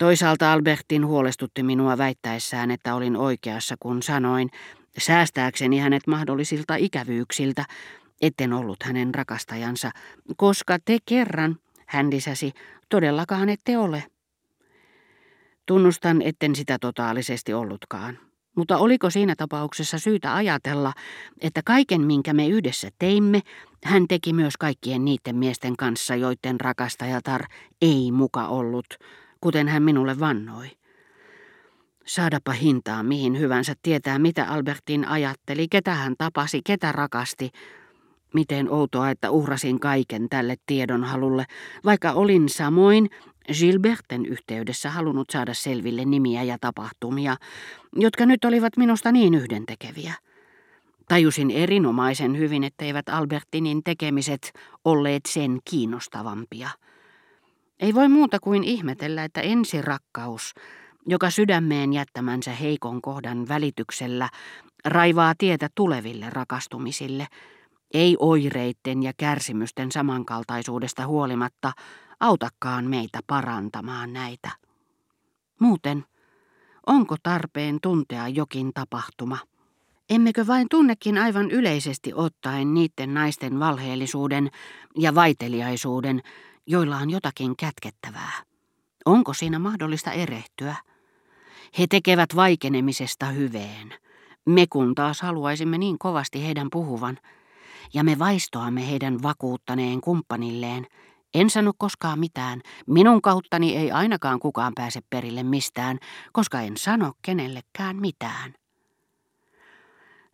Toisaalta Albertin huolestutti minua väittäessään, että olin oikeassa, kun sanoin, säästääkseni hänet mahdollisilta ikävyyksiltä, etten ollut hänen rakastajansa, koska te kerran, hän lisäsi, todellakaan ette ole. Tunnustan, etten sitä totaalisesti ollutkaan. Mutta oliko siinä tapauksessa syytä ajatella, että kaiken minkä me yhdessä teimme, hän teki myös kaikkien niiden miesten kanssa, joiden rakastajatar ei muka ollut, kuten hän minulle vannoi. Saadapa hintaa mihin hyvänsä tietää, mitä Albertin ajatteli, ketä hän tapasi, ketä rakasti. Miten outoa, että uhrasin kaiken tälle tiedonhalulle, vaikka olin samoin Gilberten yhteydessä halunnut saada selville nimiä ja tapahtumia, jotka nyt olivat minusta niin yhdentekeviä. Tajusin erinomaisen hyvin, etteivät Albertinin tekemiset olleet sen kiinnostavampia. Ei voi muuta kuin ihmetellä, että ensirakkaus, joka sydämeen jättämänsä heikon kohdan välityksellä raivaa tietä tuleville rakastumisille, ei oireitten ja kärsimysten samankaltaisuudesta huolimatta autakaan meitä parantamaan näitä. Muuten, onko tarpeen tuntea jokin tapahtuma? Emmekö vain tunnekin aivan yleisesti ottaen niiden naisten valheellisuuden ja vaiteliaisuuden, joilla on jotakin kätkettävää? Onko siinä mahdollista erehtyä? He tekevät vaikenemisesta hyveen. Me kun taas haluaisimme niin kovasti heidän puhuvan, ja me vaistoamme heidän vakuuttaneen kumppanilleen, en sano koskaan mitään. Minun kauttani ei ainakaan kukaan pääse perille mistään, koska en sano kenellekään mitään.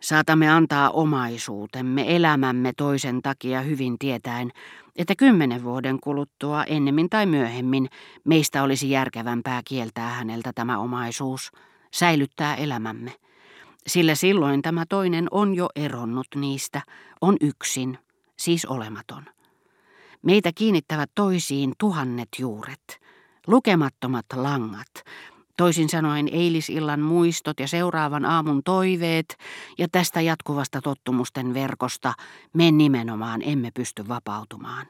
Saatamme antaa omaisuutemme, elämämme toisen takia hyvin tietäen, että kymmenen vuoden kuluttua ennemmin tai myöhemmin meistä olisi järkevämpää kieltää häneltä tämä omaisuus, säilyttää elämämme. Sillä silloin tämä toinen on jo eronnut niistä, on yksin, siis olematon. Meitä kiinnittävät toisiin tuhannet juuret, lukemattomat langat, toisin sanoen eilisillan muistot ja seuraavan aamun toiveet, ja tästä jatkuvasta tottumusten verkosta me nimenomaan emme pysty vapautumaan.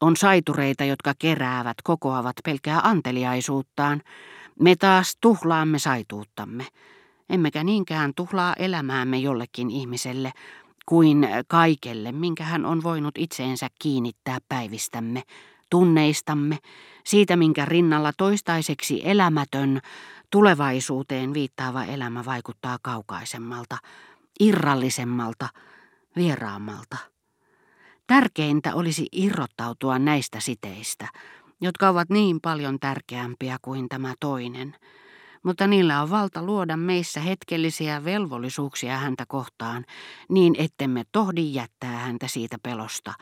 On saitureita, jotka keräävät, kokoavat pelkää anteliaisuuttaan. Me taas tuhlaamme saituuttamme. Emmekä niinkään tuhlaa elämäämme jollekin ihmiselle, kuin kaikelle, minkä hän on voinut itseensä kiinnittää päivistämme, tunneistamme, siitä minkä rinnalla toistaiseksi elämätön, tulevaisuuteen viittaava elämä vaikuttaa kaukaisemmalta, irrallisemmalta, vieraammalta. Tärkeintä olisi irrottautua näistä siteistä, jotka ovat niin paljon tärkeämpiä kuin tämä toinen – mutta niillä on valta luoda meissä hetkellisiä velvollisuuksia häntä kohtaan, niin ettemme tohdi jättää häntä siitä pelosta,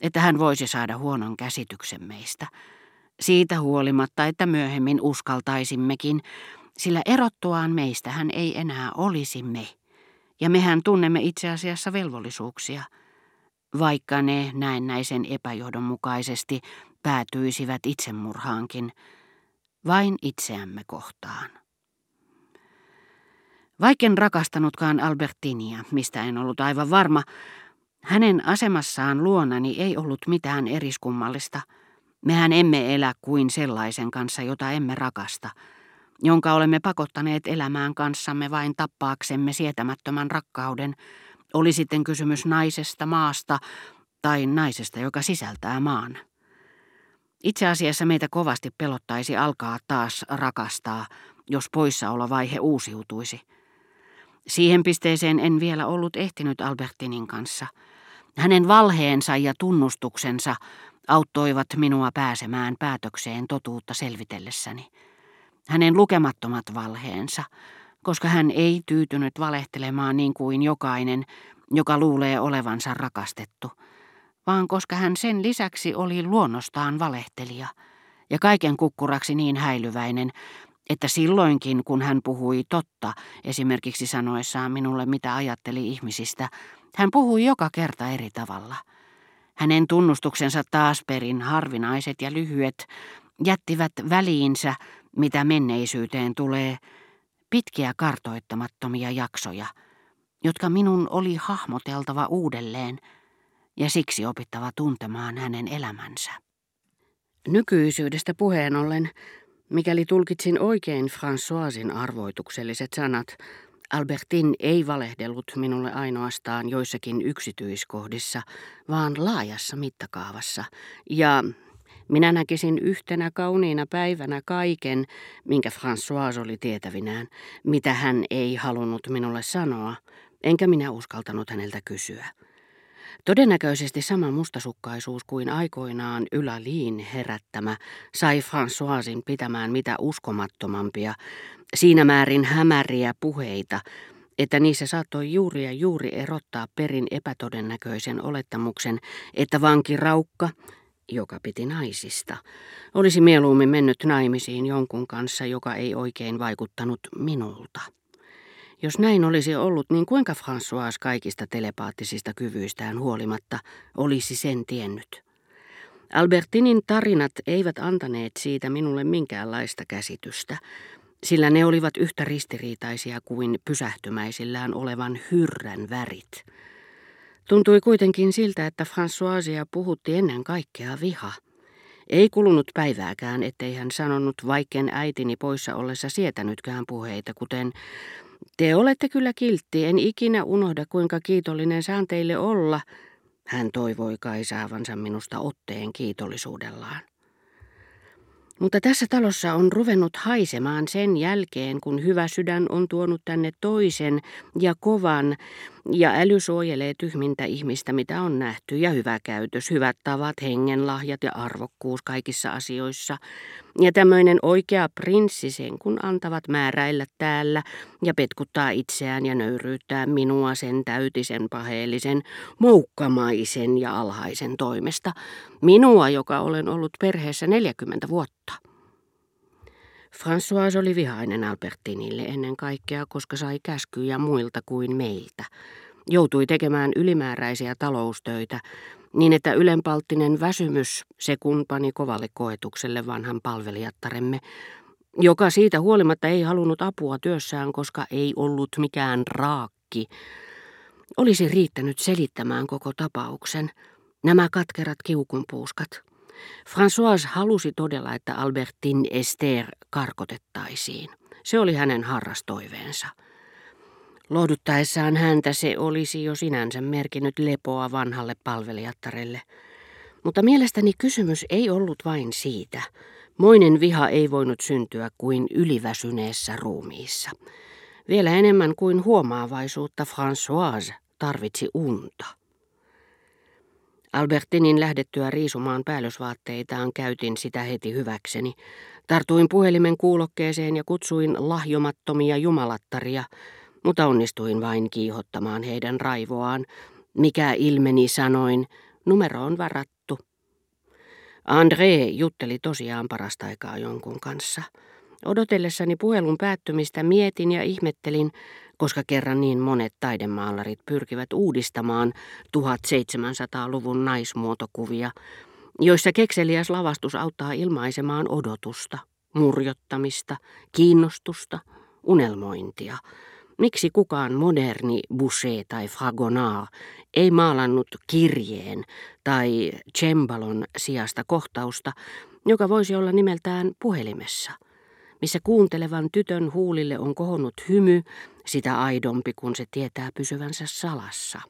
että hän voisi saada huonon käsityksen meistä. Siitä huolimatta, että myöhemmin uskaltaisimmekin, sillä erottuaan meistä hän ei enää olisi me, ja mehän tunnemme itse asiassa velvollisuuksia, vaikka ne näennäisen epäjohdonmukaisesti päätyisivät itsemurhaankin, vain itseämme kohtaan. Vaiken rakastanutkaan Albertinia, mistä en ollut aivan varma, hänen asemassaan luonani ei ollut mitään eriskummallista. Mehän emme elä kuin sellaisen kanssa, jota emme rakasta, jonka olemme pakottaneet elämään kanssamme vain tappaaksemme sietämättömän rakkauden, oli sitten kysymys naisesta, maasta tai naisesta, joka sisältää maan. Itse asiassa meitä kovasti pelottaisi alkaa taas rakastaa, jos poissaolovaihe uusiutuisi. Siihen pisteeseen en vielä ollut ehtinyt Albertinin kanssa. Hänen valheensa ja tunnustuksensa auttoivat minua pääsemään päätökseen totuutta selvitellessäni. Hänen lukemattomat valheensa, koska hän ei tyytynyt valehtelemaan niin kuin jokainen, joka luulee olevansa rakastettu, vaan koska hän sen lisäksi oli luonnostaan valehtelija ja kaiken kukkuraksi niin häilyväinen, että silloinkin kun hän puhui totta, esimerkiksi sanoessaan minulle mitä ajatteli ihmisistä, hän puhui joka kerta eri tavalla. Hänen tunnustuksensa taas perin harvinaiset ja lyhyet jättivät väliinsä, mitä menneisyyteen tulee, pitkiä kartoittamattomia jaksoja, jotka minun oli hahmoteltava uudelleen ja siksi opittava tuntemaan hänen elämänsä. Nykyisyydestä puheen ollen Mikäli tulkitsin oikein Françoisin arvoitukselliset sanat, Albertin ei valehdellut minulle ainoastaan joissakin yksityiskohdissa, vaan laajassa mittakaavassa. Ja minä näkisin yhtenä kauniina päivänä kaiken, minkä François oli tietävinään, mitä hän ei halunnut minulle sanoa, enkä minä uskaltanut häneltä kysyä. Todennäköisesti sama mustasukkaisuus kuin aikoinaan Ylaliin herättämä sai Françoisin pitämään mitä uskomattomampia, siinä määrin hämäriä puheita, että niissä saattoi juuri ja juuri erottaa perin epätodennäköisen olettamuksen, että vanki Raukka, joka piti naisista, olisi mieluummin mennyt naimisiin jonkun kanssa, joka ei oikein vaikuttanut minulta. Jos näin olisi ollut, niin kuinka François kaikista telepaattisista kyvyistään huolimatta olisi sen tiennyt? Albertinin tarinat eivät antaneet siitä minulle minkäänlaista käsitystä, sillä ne olivat yhtä ristiriitaisia kuin pysähtymäisillään olevan hyrrän värit. Tuntui kuitenkin siltä, että Françoisia puhutti ennen kaikkea viha. Ei kulunut päivääkään, ettei hän sanonut, vaikken äitini poissa ollessa sietänytkään puheita, kuten te olette kyllä kiltti, en ikinä unohda kuinka kiitollinen saan teille olla. Hän toivoi kaisaavansa minusta otteen kiitollisuudellaan. Mutta tässä talossa on ruvennut haisemaan sen jälkeen, kun hyvä sydän on tuonut tänne toisen ja kovan, ja äly suojelee tyhmintä ihmistä, mitä on nähty, ja hyvä käytös, hyvät tavat, hengenlahjat ja arvokkuus kaikissa asioissa. Ja tämmöinen oikea prinssi sen, kun antavat määräillä täällä ja petkuttaa itseään ja nöyryyttää minua sen täytisen paheellisen, moukkamaisen ja alhaisen toimesta. Minua, joka olen ollut perheessä 40 vuotta. François oli vihainen Albertinille ennen kaikkea, koska sai käskyjä muilta kuin meiltä. Joutui tekemään ylimääräisiä taloustöitä, niin että ylenpalttinen väsymys se kun pani kovalle koetukselle vanhan palvelijattaremme, joka siitä huolimatta ei halunnut apua työssään, koska ei ollut mikään raakki, olisi riittänyt selittämään koko tapauksen, nämä katkerat kiukunpuuskat. François halusi todella, että Albertin Esther karkotettaisiin. Se oli hänen harrastoiveensa. Lohduttaessaan häntä se olisi jo sinänsä merkinnyt lepoa vanhalle palvelijattarelle. Mutta mielestäni kysymys ei ollut vain siitä. Moinen viha ei voinut syntyä kuin yliväsyneessä ruumiissa. Vielä enemmän kuin huomaavaisuutta Françoise tarvitsi unta. Albertinin lähdettyä riisumaan päällysvaatteitaan käytin sitä heti hyväkseni. Tartuin puhelimen kuulokkeeseen ja kutsuin lahjomattomia jumalattaria, mutta onnistuin vain kiihottamaan heidän raivoaan, mikä ilmeni sanoin, numero on varattu. André jutteli tosiaan parasta aikaa jonkun kanssa. Odotellessani puhelun päättymistä mietin ja ihmettelin, koska kerran niin monet taidemaalarit pyrkivät uudistamaan 1700-luvun naismuotokuvia, joissa kekseliäs lavastus auttaa ilmaisemaan odotusta, murjottamista, kiinnostusta, unelmointia. Miksi kukaan moderni Boucher tai Fragonard ei maalannut kirjeen tai cembalon sijasta kohtausta, joka voisi olla nimeltään puhelimessa – missä kuuntelevan tytön huulille on kohonnut hymy, sitä aidompi kun se tietää pysyvänsä salassa.